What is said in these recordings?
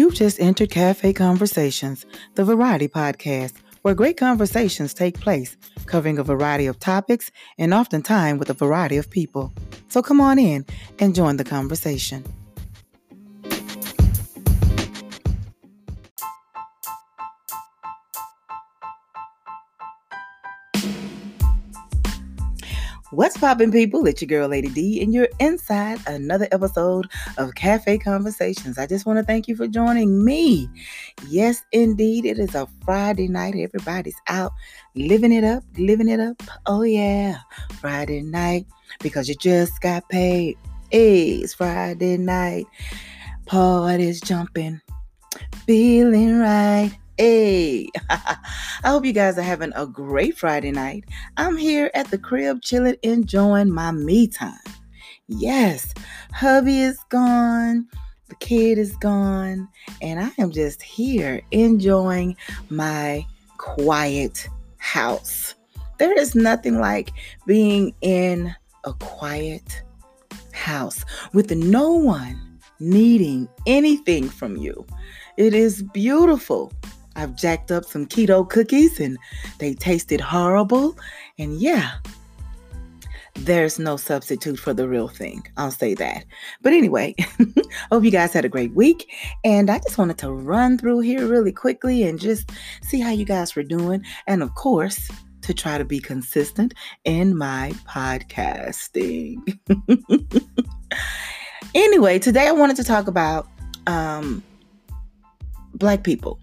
You've just entered Cafe Conversations, the variety podcast where great conversations take place, covering a variety of topics and oftentimes with a variety of people. So come on in and join the conversation. What's poppin', people? It's your girl, Lady D, and you're inside another episode of Cafe Conversations. I just want to thank you for joining me. Yes, indeed, it is a Friday night. Everybody's out living it up, living it up. Oh, yeah, Friday night because you just got paid. It's Friday night. Party's jumping, feeling right. Hey, I hope you guys are having a great Friday night. I'm here at the crib chilling, enjoying my me time. Yes, hubby is gone, the kid is gone, and I am just here enjoying my quiet house. There is nothing like being in a quiet house with no one needing anything from you. It is beautiful. I've jacked up some keto cookies and they tasted horrible. And yeah, there's no substitute for the real thing. I'll say that. But anyway, hope you guys had a great week. And I just wanted to run through here really quickly and just see how you guys were doing. And of course, to try to be consistent in my podcasting. anyway, today I wanted to talk about um, Black people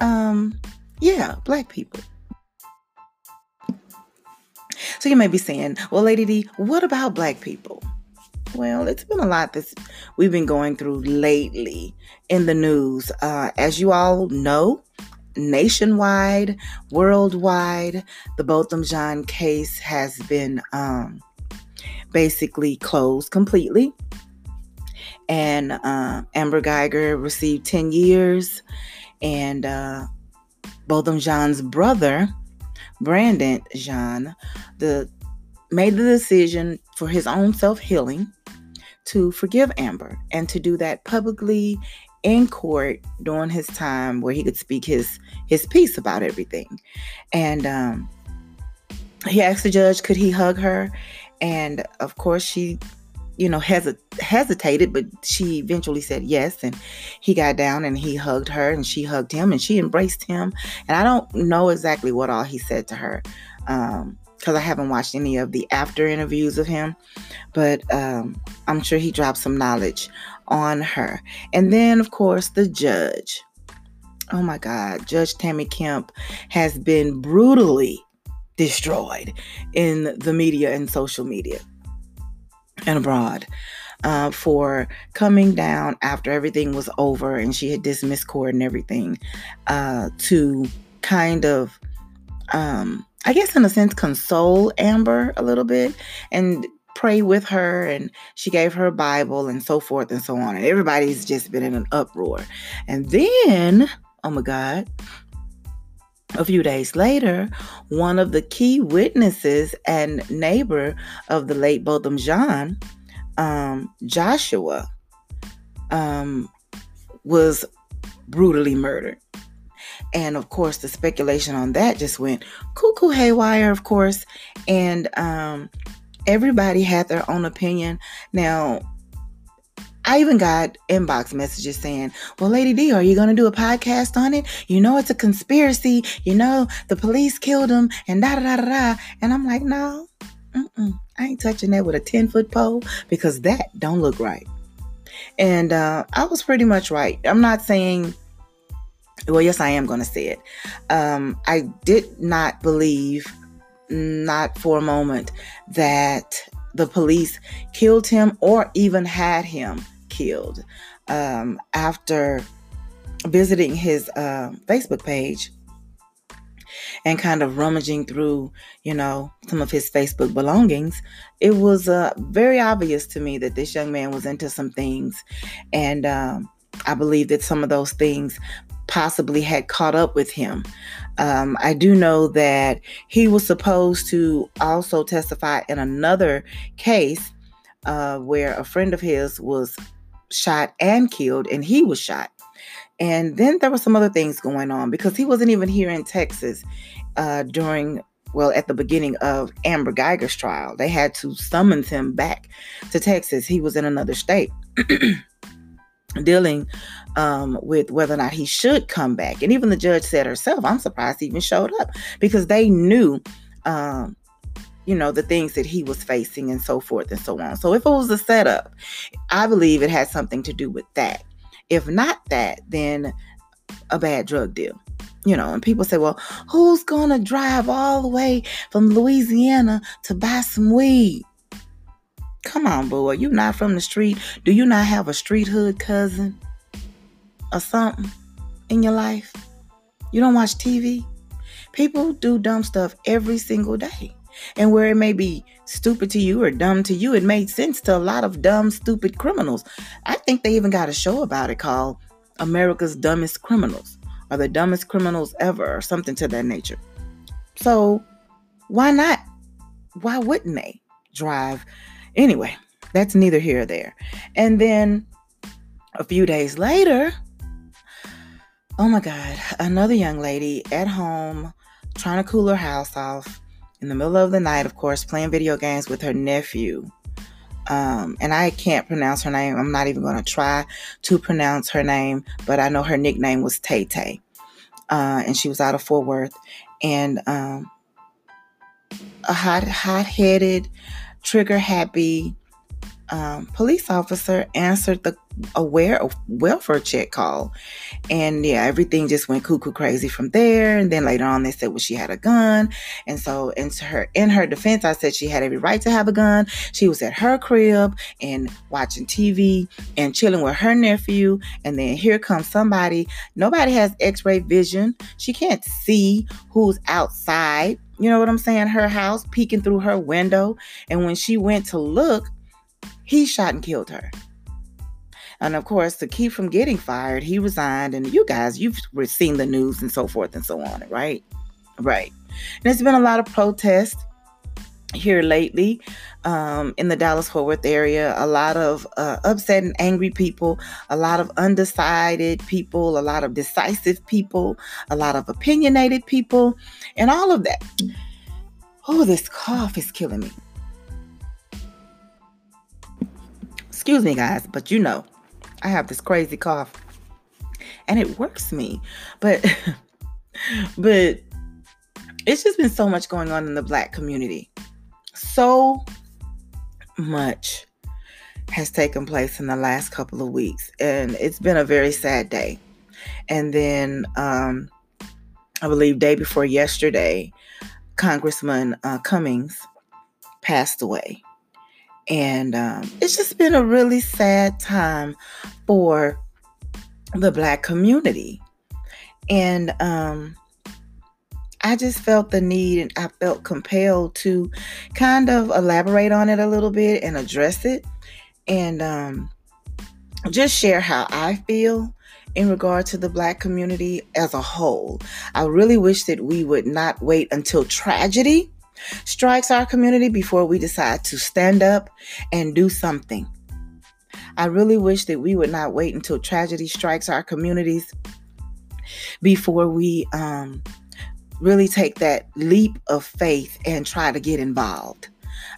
um, yeah, black people. So you may be saying, well, Lady D, what about black people? Well, it's been a lot that we've been going through lately in the news. Uh, as you all know, nationwide, worldwide, the Botham Jean case has been um, basically closed completely. And uh, Amber Guyger received 10 years and uh, Botham Jean's brother, Brandon Jean, the made the decision for his own self healing to forgive Amber and to do that publicly in court during his time where he could speak his his piece about everything. And um, he asked the judge, could he hug her? And of course, she you know, hesit- hesitated, but she eventually said yes. And he got down and he hugged her and she hugged him and she embraced him. And I don't know exactly what all he said to her because um, I haven't watched any of the after interviews of him, but um, I'm sure he dropped some knowledge on her. And then, of course, the judge. Oh my God, Judge Tammy Kemp has been brutally destroyed in the media and social media and abroad uh, for coming down after everything was over and she had dismissed court and everything uh, to kind of, um, I guess, in a sense, console Amber a little bit and pray with her and she gave her a bible and so forth and so on. And everybody's just been in an uproar. And then oh my god a few days later, one of the key witnesses and neighbor of the late Botham Jean, um, Joshua, um, was brutally murdered. And of course, the speculation on that just went cuckoo haywire, of course. And um, everybody had their own opinion. Now, I even got inbox messages saying, Well, Lady D, are you going to do a podcast on it? You know, it's a conspiracy. You know, the police killed him and da da da da. And I'm like, No, I ain't touching that with a 10 foot pole because that don't look right. And uh, I was pretty much right. I'm not saying, well, yes, I am going to say it. Um, I did not believe, not for a moment, that the police killed him or even had him killed. Um, after visiting his uh, Facebook page and kind of rummaging through, you know, some of his Facebook belongings, it was uh, very obvious to me that this young man was into some things. And um, I believe that some of those things possibly had caught up with him. Um, I do know that he was supposed to also testify in another case uh, where a friend of his was shot and killed, and he was shot. And then there were some other things going on because he wasn't even here in Texas uh, during, well, at the beginning of Amber Guyger's trial. They had to summons him back to Texas. He was in another state. dealing um, with whether or not he should come back. And even the judge said herself, I'm surprised he even showed up because they knew, um, you know, the things that he was facing and so forth and so on. So if it was a setup, I believe it had something to do with that. If not that, then a bad drug deal. You know, and people say, well, who's going to drive all the way from Louisiana to buy some weed? Come on, boy. You not from the street. Do you not have a street hood cousin or something in your life? You don't watch TV? People do dumb stuff every single day. And where it may be stupid to you or dumb to you, it made sense to a lot of dumb, stupid criminals. I think they even got a show about it called America's Dumbest Criminals or the Dumbest Criminals Ever or something to that nature. So why not? Why wouldn't they drive Anyway, that's neither here or there. And then a few days later, oh my God, another young lady at home trying to cool her house off in the middle of the night, of course, playing video games with her nephew. Um, and I can't pronounce her name. I'm not even going to try to pronounce her name, but I know her nickname was Tay Tay. Uh, and she was out of Fort Worth. And um, a hot, hot-headed, trigger happy um, police officer answered the aware welfare check call. And yeah everything just went cuckoo crazy from there. And then later on they said well she had a gun. And so in her in her defense i said she had every right to have a gun. She was at her crib and watching tv and chilling with her nephew. And then here comes somebody. Nobody has x-ray vision. She can't see who's outside you know what i'm saying her house peeking through her window and when she went to look he shot and killed her. And of course, to keep from getting fired, he resigned. And you guys, you've seen the news and so forth and so on, right? Right. And there's been a lot of protests here lately um, in the Dallas Fort Worth area. A lot of uh, upset and angry people, a lot of undecided people, a lot of decisive people, a lot of opinionated people, and all of that. Oh, this cough is killing me. Excuse me, guys, but you know, I have this crazy cough and it works me. But, but it's just been so much going on in the black community. So much has taken place in the last couple of weeks, and it's been a very sad day. And then, um, I believe, day before yesterday, Congressman uh, Cummings passed away. And um, it's just been a really sad time for the Black community. And um, I just felt the need and I felt compelled to kind of elaborate on it a little bit and address it and um, just share how I feel in regard to the black community as a whole. I really wish that we would not wait until tragedy strikes our community before we decide to stand up and do something. I really wish that we would not wait until tragedy strikes our communities before we um, really take that leap of faith and try to get involved.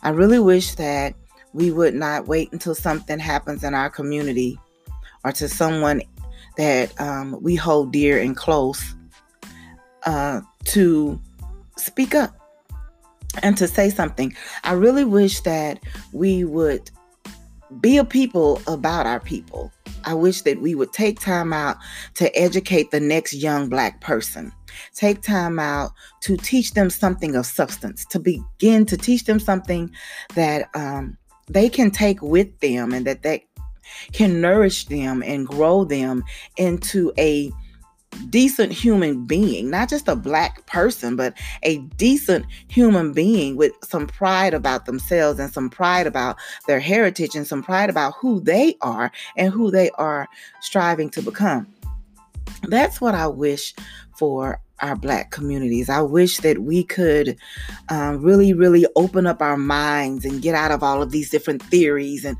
I really wish that we would not wait until something happens in our community or to someone that um, we hold dear and close uh, to speak up and to say something. I really wish that we would be a people about our people. I wish that we would take time out to educate the next young black person. Take time out to teach them something of substance, to begin to teach them something that um, they can take with them and that they can nourish them and grow them into a decent human being, not just a black person, but a decent human being with some pride about themselves and some pride about their heritage and some pride about who they are and who they are striving to become. That's what I wish for our black communities. I wish that we could um, really, really open up our minds and get out of all of these different theories and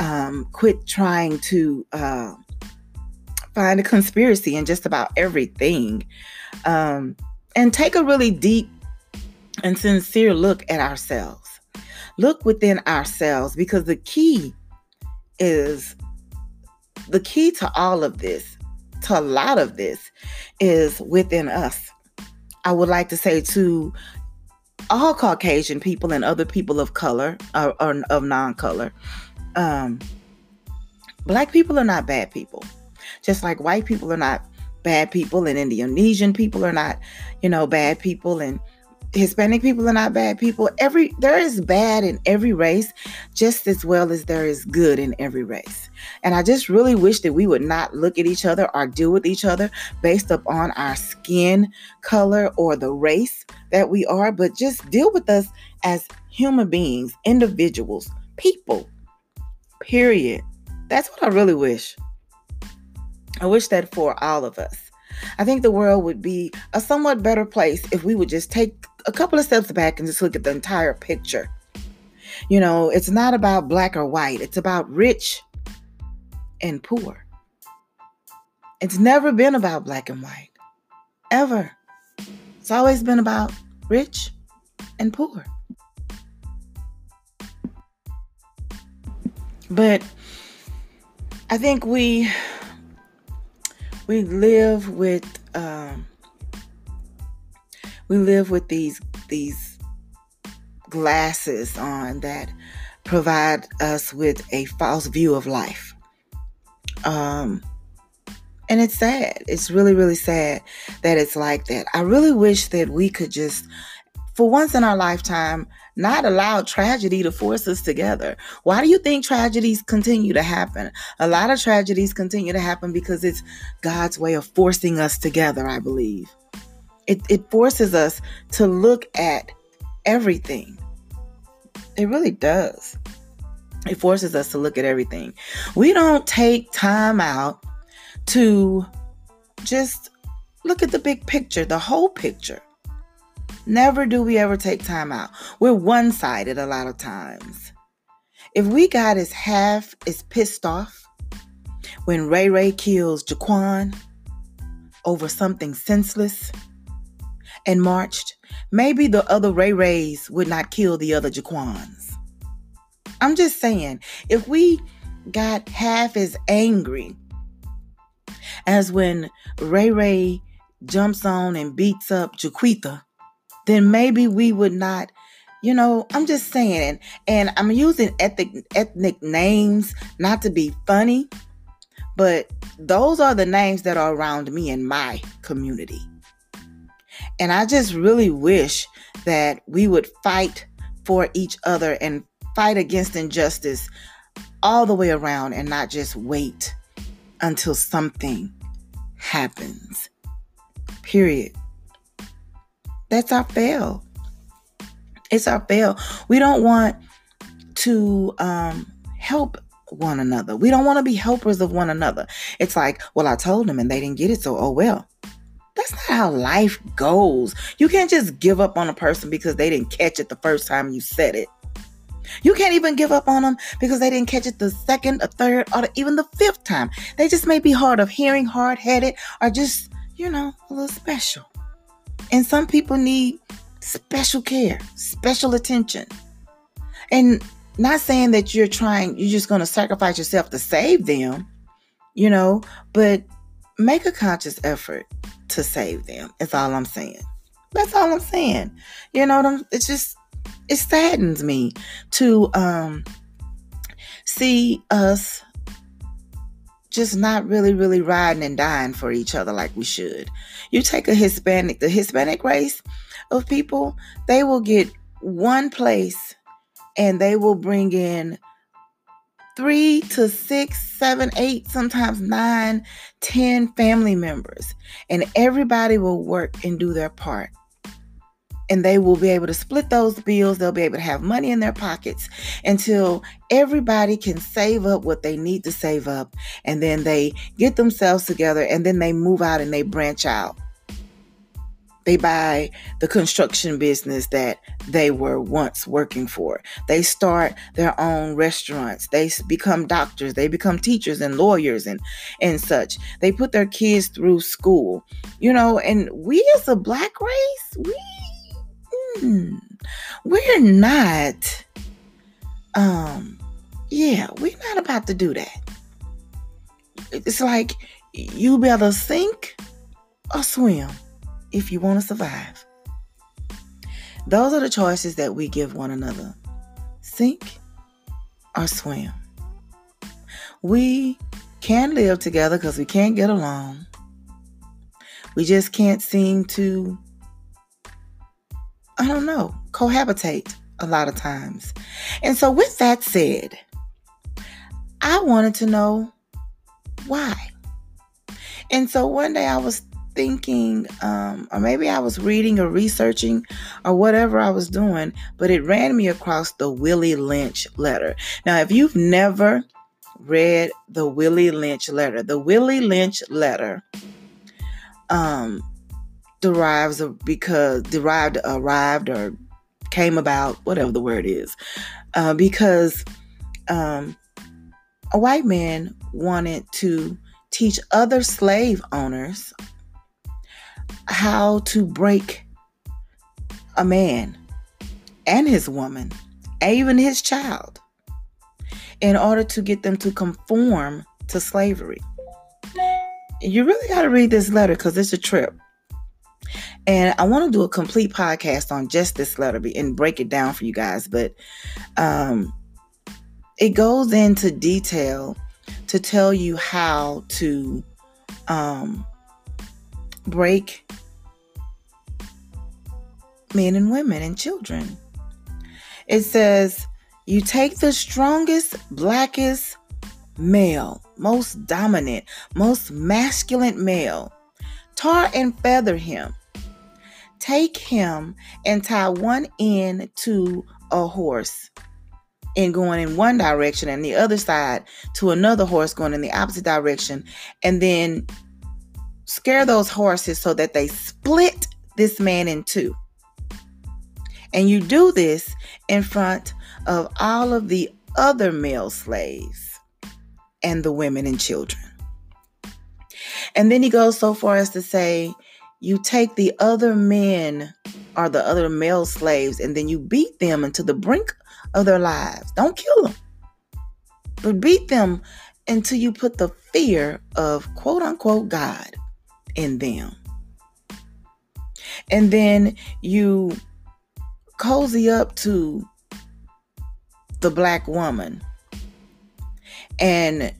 um, quit trying to. Uh, find a conspiracy in just about everything. Um, and take a really deep and sincere look at ourselves. Look within ourselves because the key is the key to all of this, to a lot of this, is within us. I would like to say to all Caucasian people and other people of color or, or of non color, um, black people are not bad people. Just like white people are not bad people and Indonesian people are not, you know, bad people and Hispanic people are not bad people. Every there is bad in every race just as well as there is good in every race. And I just really wish that we would not look at each other or deal with each other based upon our skin color or the race that we are, but just deal with us as human beings, individuals, people. Period. That's what I really wish. I wish that for all of us. I think the world would be a somewhat better place if we would just take a couple of steps back and just look at the entire picture. You know, it's not about black or white, it's about rich and poor. It's never been about black and white, ever. It's always been about rich and poor. But I think we we live with um, we live with these these glasses on that provide us with a false view of life. Um, and it's sad. It's really, really sad that it's like that. I really wish that we could just, for once in our lifetime, not allow tragedy to force us together. Why do you think tragedies continue to happen? A lot of tragedies continue to happen because it's God's way of forcing us together, I believe. It, it forces us to look at everything. It really does. It forces us to look at everything. We don't take time out to just look at the big picture, the whole picture. Never do we ever take time out. We're one sided a lot of times. If we got as half as pissed off when Ray Ray kills Jaquan over something senseless and marched, maybe the other Ray Rays would not kill the other Jaquans. I'm just saying, if we got half as angry as when Ray Ray jumps on and beats up Jaquitha then maybe we would not you know i'm just saying. And i'm using ethnic ethnic names not to be funny but those are the names that are around me in my community. And i just really wish that we would fight for each other and fight against injustice all the way around and not just wait until something happens period that's our fail. It's our fail. We don't want to um, help one another. We don't want to be helpers of one another. It's like, well, I told them and they didn't get it, so oh well. That's not how life goes. You can't just give up on a person because they didn't catch it the first time you said it. You can't even give up on them because they didn't catch it the second, or third, or even the fifth time. They just may be hard of hearing, hard headed, or just, you know, a little special. And some people need special care, special attention. And not saying that you're trying, you're just going to sacrifice yourself to save them, you know, but make a conscious effort to save them. That's all I'm saying. That's all I'm saying. You know, it's just, it saddens me to um, see us just not really, really riding and dying for each other like we should. You take a Hispanic, the Hispanic race of people, they will get one place and they will bring in three to six, seven, eight, sometimes nine, ten family members. And everybody will work and do their part and they will be able to split those bills. They'll be able to have money in their pockets until everybody can save up what they need to save up. And then they get themselves together and then they move out and they branch out. They buy the construction business that they were once working for. They start their own restaurants. They become doctors. They become teachers and lawyers and, and such. They put their kids through school. You know, and we as a black race, we mm, we're not um yeah, we're not about to do that. It's like you better sink or swim if you want to survive. Those are the choices that we give one another sink or swim. We can live together because we can't get along. We just can't seem to, I don't know, cohabitate a lot of times. And so, with that said, I wanted to know why. And so one day I was thinking, um, or maybe I was reading or researching or whatever I was doing, but it ran me across the Willie Lynch letter. Now, if you've never read the Willie Lynch letter, the Willie Lynch letter um, derives because derived, arrived, or came about, whatever the word is, uh, because um, a white man wanted to teach other slave owners how to break a man and his woman, and even his child, in order to get them to conform to slavery. You really got to read this letter because it's a trip. And I want to do a complete podcast on just this letter and break it down for you guys. But um, it goes into detail to tell you how to um, break men and women and children. It says, You take the strongest, blackest male, most dominant, most masculine male, tar and feather him. Take him and tie one end to a horse and going in one direction and the other side to another horse going in the opposite direction. And then scare those horses so that they split this man in two. And you do this in front of all of the other male slaves and the women and children. And then he goes so far as to say you take the other men or the other male slaves and then you beat them into the brink of their lives. Don't kill them, but beat them until you put the fear of quote unquote God in them. And then you cozy up to the black woman. And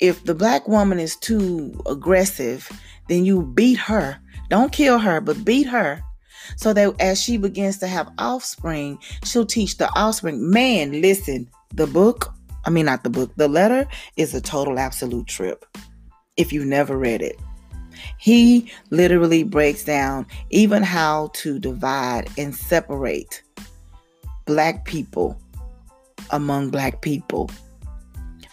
if the black woman is too aggressive, then you beat her. Don't kill her, but beat her so that as she begins to have offspring, she'll teach the offspring. Man, listen, the book, I mean, not the book, the letter is a total absolute trip if you've never read it. He literally breaks down even how to divide and separate black people among black people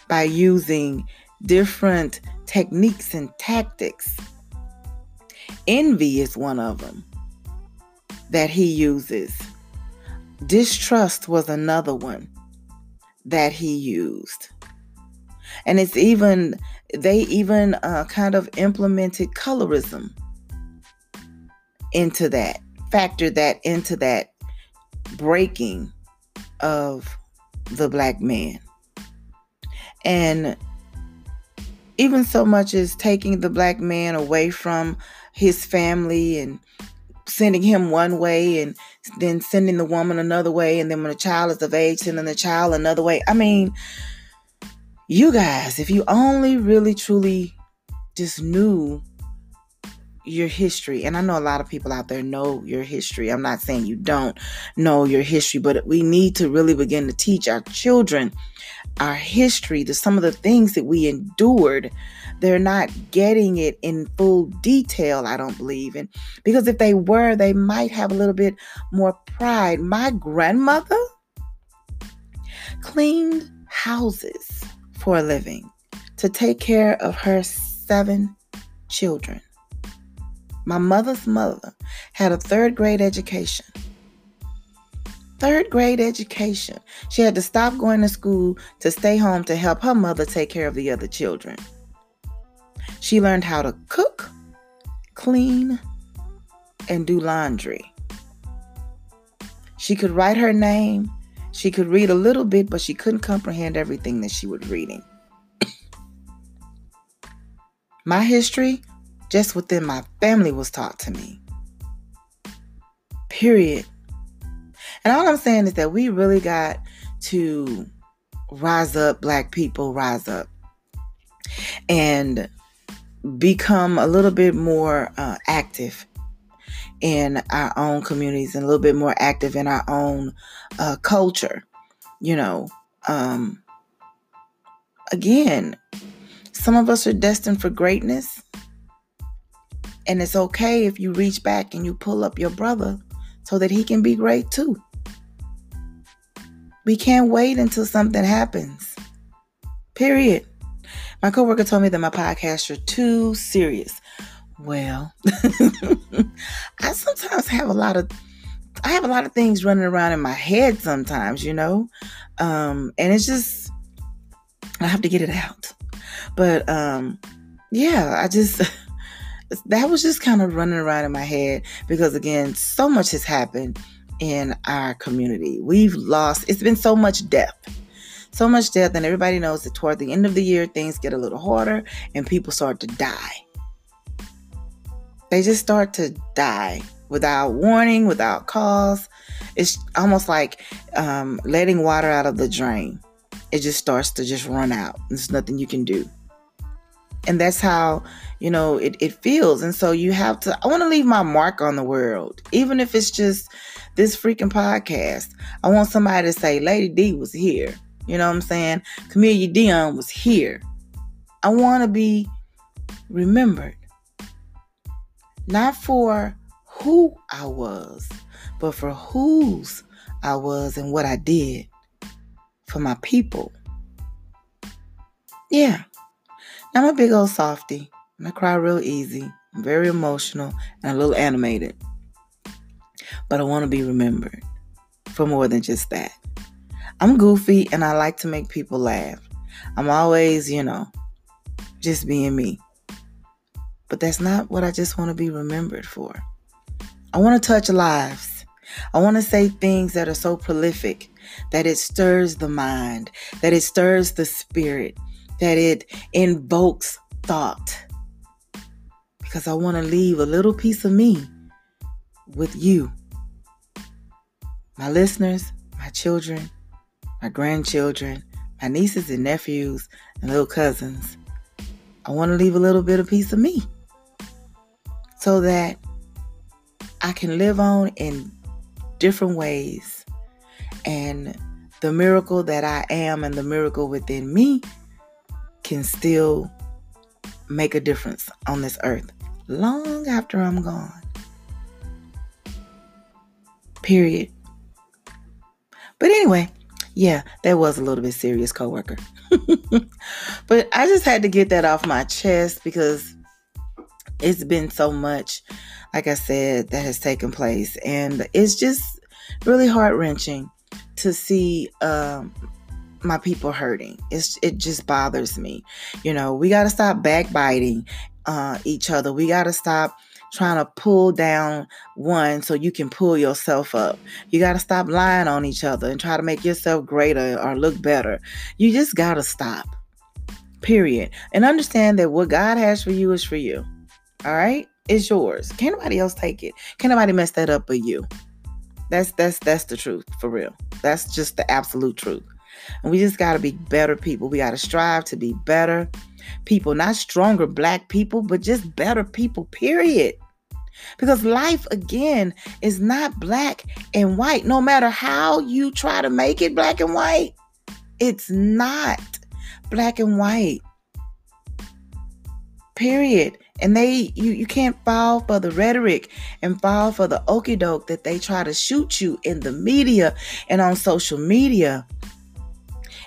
by using different techniques and tactics. Envy is one of them that he uses. Distrust was another one that he used. And it's even, they even uh, kind of implemented colorism into that, factored that into that breaking of the black man. And even so much as taking the black man away from his family and sending him one way and then sending the woman another way. And then when the child is of age sending the child another way. I mean you guys if you only really truly just knew your history and i know a lot of people out there know your history. I'm not saying you don't know your history but we need to really begin to teach our children our history to some of the things that we endured they're not getting it in full detail, I don't believe. And because if they were, they might have a little bit more pride. My grandmother cleaned houses for a living to take care of her seven children. my mother's mother, had a third grade education. Third grade education. She had to stop going to school to stay home to help her mother take care of the other children. She learned how to cook, clean, and do laundry. She could write her name. She could read a little bit, but she couldn't comprehend everything that she was reading. my history, just within my family, was taught to me. Period. And all I'm saying is that we really got to rise up, black people, rise up. And become a little bit more uh, active in our own communities and a little bit more active in our own uh, culture. You know, um, again, some of us are destined for greatness. And it's okay if you reach back and you pull up your brother so that he can be great too. We can't wait until something happens. Period. My coworker told me that my podcasts are too serious. Well, I sometimes have a lot of I have a lot of things running around in my head sometimes, you know. Um and it's just I have to get it out. But um yeah, I just that was just kind of running around in my head because again, so much has happened in our community. We've lost it's been so much death so much death, and everybody knows that toward the end of the year, things get a little harder and people start to die. They just start to die without warning, without cause. It's almost like um, letting water out of the drain. It just starts to just run out. There's nothing you can do. And that's how, you know, it, it feels. And so you have to, I want to leave my mark on the world, even if it's just this freaking podcast. I want somebody to say, Lady D was here. You know what I'm saying? Camellia Dion was here. I want to be remembered. Not for who I was, but for whose I was and what I did for my people. Yeah. I'm a big old softy. I cry real easy. I'm very emotional and a little animated. But I want to be remembered for more than just that. I'm goofy and I like to make people laugh. I'm always, you know, just being me. But that's not what I just want to be remembered for. I want to touch lives. I want to say things that are so prolific that it stirs the mind, that it stirs the spirit, that it invokes thought. Because I want to leave a little piece of me with you, my listeners, my children, my grandchildren, my nieces and nephews, and little cousins. I want to leave a little bit of piece of me so that I can live on in different ways. And the miracle that I am and the miracle within me can still make a difference on this earth long after I'm gone. Period. But anyway, yeah, that was a little bit serious, coworker. but I just had to get that off my chest because it's been so much, like I said, that has taken place. And it's just really heart wrenching to see um, my people hurting. It's, it just bothers me. You know, we got to stop backbiting uh, each other. We got to stop trying to pull down one so you can pull yourself up. You got to stop lying on each other and try to make yourself greater or look better. You just got to stop. Period. And understand that what God has for you is for you. All right? It's yours. Can't nobody else take it. Can't nobody mess that up but you. That's that's that's the truth for real. That's just the absolute truth. And we just got to be better people. We got to strive to be better people, not stronger black people, but just better people, period. Because life, again, is not black and white. No matter how you try to make it black and white, it's not black and white. Period. And they you you can't fall for the rhetoric and fall for the okey doke that they try to shoot you in the media and on social media.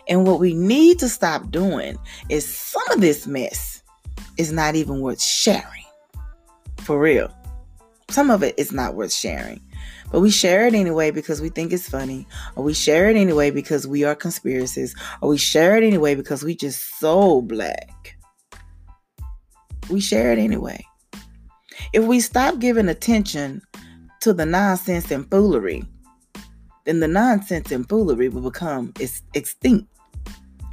And what we need to stop doing is some of this mess is not even worth sharing. For real. Some of it is not worth sharing. But we share it anyway because we think it's funny, or we share it anyway because we are conspiracists, or we share it anyway because we just so black. We share it anyway. If we stop giving attention to the nonsense and foolery, then the nonsense and foolery will become extinct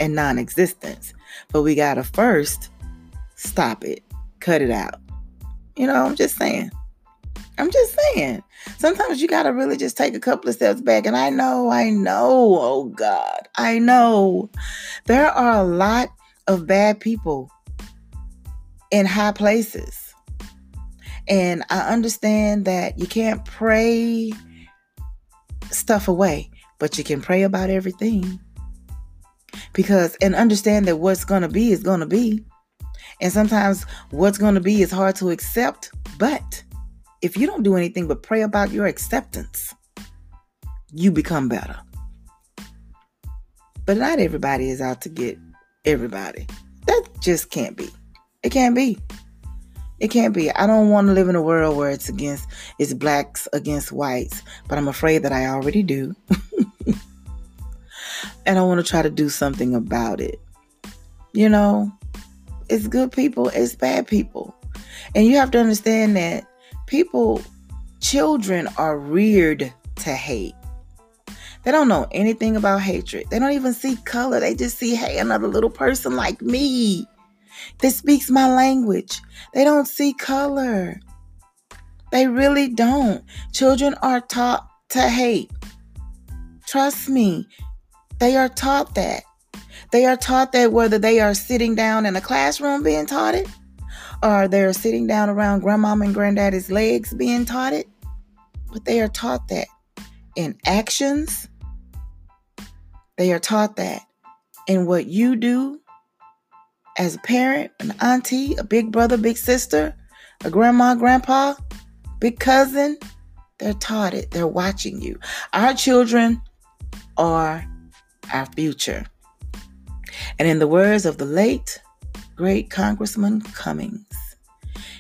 and non existence. But we got to first stop it, cut it out. You know, I'm just saying. I'm just saying. Sometimes you got to really just take a couple of steps back. And I know, I know, oh God, I know there are a lot of bad people in high places. And I understand that you can't pray stuff away, but you can pray about everything. Because, and understand that what's going to be is going to be. And sometimes what's going to be is hard to accept, but if you don't do anything but pray about your acceptance, you become better. But not everybody is out to get everybody. That just can't be. It can't be. It can't be. I don't want to live in a world where it's against it's blacks against whites, but I'm afraid that I already do. and I want to try to do something about it. You know, it's good people, it's bad people. And you have to understand that people, children are reared to hate. They don't know anything about hatred. They don't even see color. They just see, hey, another little person like me that speaks my language. They don't see color. They really don't. Children are taught to hate. Trust me, they are taught that. They are taught that whether they are sitting down in a classroom being taught it, or they're sitting down around grandmom and granddaddy's legs being taught it, but they are taught that in actions. They are taught that in what you do as a parent, an auntie, a big brother, big sister, a grandma, grandpa, big cousin. They're taught it. They're watching you. Our children are our future. And in the words of the late, great Congressman Cummings,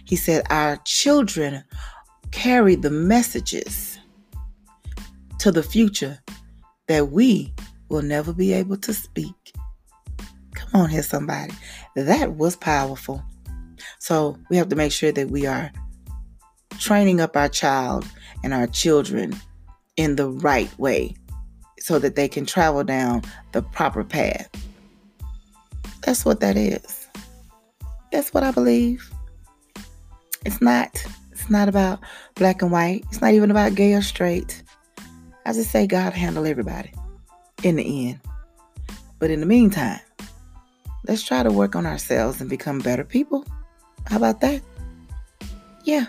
he said, Our children carry the messages to the future that we will never be able to speak. Come on here, somebody. That was powerful. So we have to make sure that we are training up our child and our children in the right way so that they can travel down the proper path. That's what that is. That's what I believe. It's not it's not about black and white. It's not even about gay or straight. I just say God handle everybody in the end. But in the meantime, let's try to work on ourselves and become better people. How about that? Yeah.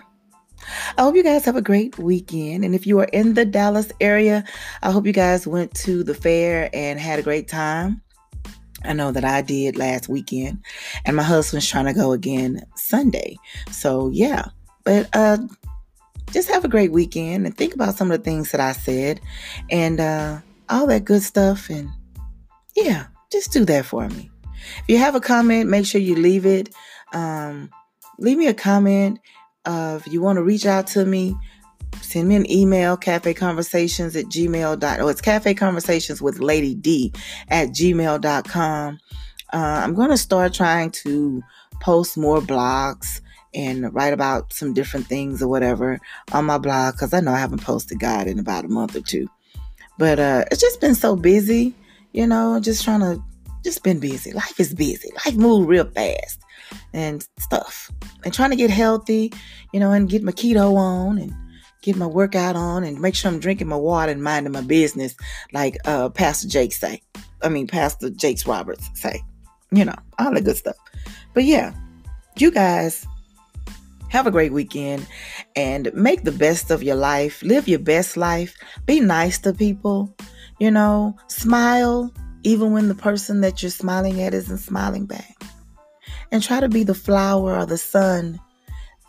I hope you guys have a great weekend. And if you are in the Dallas area, I hope you guys went to the fair and had a great time. I know that I did last weekend, and my husband's trying to go again Sunday. So, yeah, but uh, just have a great weekend and think about some of the things that I said and uh, all that good stuff. And yeah, just do that for me. If you have a comment, make sure you leave it. Um, leave me a comment. Uh, if you want to reach out to me, send me an email, cafe conversations at gmail. Dot, oh, it's cafe conversations with Lady D at gmail.com. Uh, I'm going to start trying to post more blogs and write about some different things or whatever on my blog because I know I haven't posted God in about a month or two. But uh, it's just been so busy, you know, just trying to, just been busy. Life is busy. Life moves real fast and stuff. And trying to get healthy, you know, and get my keto on and get my workout on and make sure I'm drinking my water and minding my business, like uh, Pastor Jake say. I mean, Pastor Jakes Roberts say. You know, all the good stuff. But yeah, you guys have a great weekend and make the best of your life. Live your best life. Be nice to people. You know, smile even when the person that you're smiling at isn't smiling back. And try to be the flower or the sun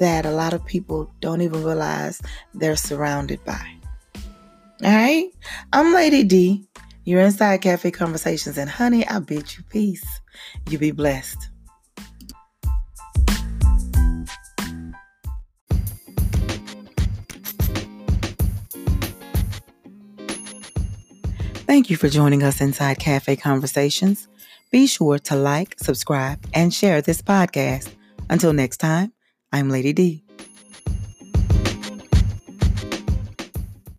that a lot of people don't even realize they're surrounded by. All right? I'm Lady D. You're inside Cafe Conversations, and honey, I bid you peace. You be blessed. Thank you for joining us inside Cafe Conversations. Be sure to like, subscribe, and share this podcast. Until next time, I'm Lady D.